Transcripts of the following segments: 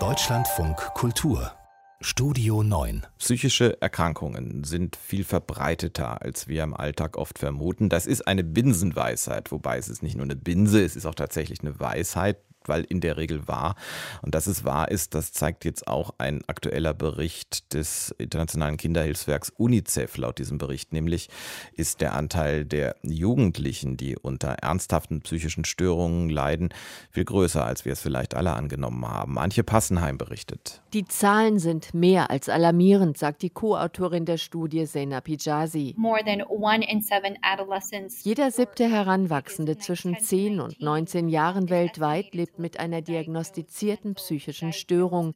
Deutschlandfunk Kultur Studio 9. Psychische Erkrankungen sind viel verbreiteter, als wir im Alltag oft vermuten. Das ist eine Binsenweisheit, wobei es ist nicht nur eine Binse, es ist auch tatsächlich eine Weisheit weil in der Regel wahr. Und dass es wahr ist, das zeigt jetzt auch ein aktueller Bericht des Internationalen Kinderhilfswerks UNICEF laut diesem Bericht. Nämlich ist der Anteil der Jugendlichen, die unter ernsthaften psychischen Störungen leiden, viel größer, als wir es vielleicht alle angenommen haben. Antje Passenheim berichtet. Die Zahlen sind mehr als alarmierend, sagt die Co-Autorin der Studie Sena Pijazi. Jeder siebte Heranwachsende zwischen 10 und 19 Jahren weltweit lebt mit einer diagnostizierten psychischen Störung.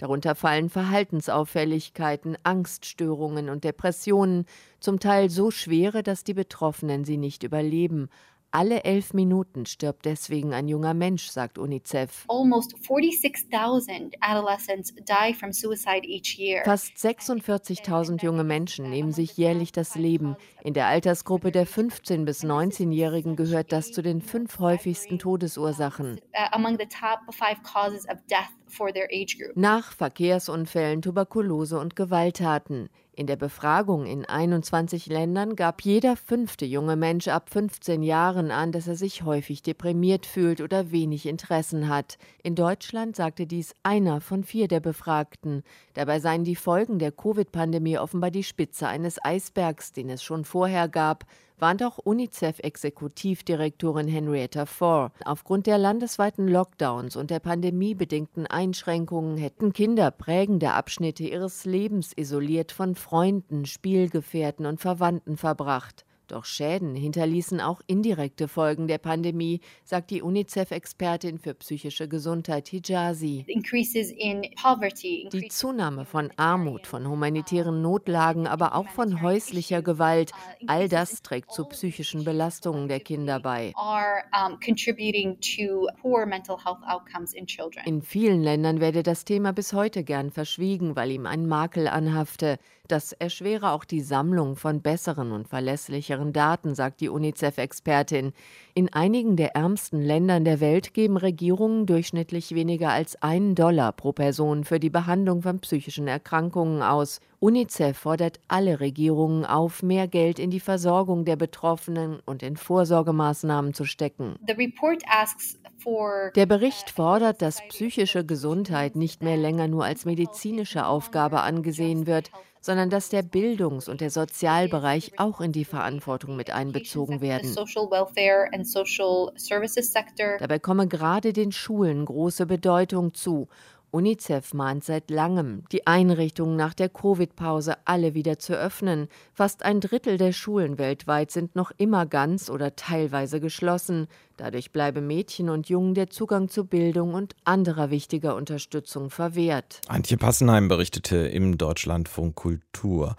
Darunter fallen Verhaltensauffälligkeiten, Angststörungen und Depressionen, zum Teil so schwere, dass die Betroffenen sie nicht überleben. Alle elf Minuten stirbt deswegen ein junger Mensch, sagt UNICEF. Fast 46.000 junge Menschen nehmen sich jährlich das Leben. In der Altersgruppe der 15- bis 19-Jährigen gehört das zu den fünf häufigsten Todesursachen. Uh, Nach Verkehrsunfällen, Tuberkulose und Gewalttaten. In der Befragung in 21 Ländern gab jeder fünfte junge Mensch ab 15 Jahren an, dass er sich häufig deprimiert fühlt oder wenig Interessen hat. In Deutschland sagte dies einer von vier der Befragten. Dabei seien die Folgen der Covid-Pandemie offenbar die Spitze eines Eisbergs, den es schon vorher gab warnt auch UNICEF-Exekutivdirektorin Henrietta Fore. Aufgrund der landesweiten Lockdowns und der pandemiebedingten Einschränkungen hätten Kinder prägende Abschnitte ihres Lebens isoliert von Freunden, Spielgefährten und Verwandten verbracht. Doch Schäden hinterließen auch indirekte Folgen der Pandemie, sagt die UNICEF-Expertin für psychische Gesundheit Hijazi. Die Zunahme von Armut, von humanitären Notlagen, aber auch von häuslicher Gewalt, all das trägt zu psychischen Belastungen der Kinder bei. In vielen Ländern werde das Thema bis heute gern verschwiegen, weil ihm ein Makel anhafte. Das erschwere auch die Sammlung von besseren und verlässlicheren Daten, sagt die UNICEF-Expertin. In einigen der ärmsten Ländern der Welt geben Regierungen durchschnittlich weniger als einen Dollar pro Person für die Behandlung von psychischen Erkrankungen aus. UNICEF fordert alle Regierungen auf, mehr Geld in die Versorgung der Betroffenen und in Vorsorgemaßnahmen zu stecken. Der Bericht fordert, dass psychische Gesundheit nicht mehr länger nur als medizinische Aufgabe angesehen wird, sondern dass der Bildungs- und der Sozialbereich auch in die Verantwortung mit einbezogen werden. Dabei komme gerade den Schulen große Bedeutung zu UNICEF mahnt seit langem, die Einrichtungen nach der Covid-Pause alle wieder zu öffnen. Fast ein Drittel der Schulen weltweit sind noch immer ganz oder teilweise geschlossen. Dadurch bleibe Mädchen und Jungen der Zugang zu Bildung und anderer wichtiger Unterstützung verwehrt. Antje Passenheim berichtete im Deutschlandfunk Kultur.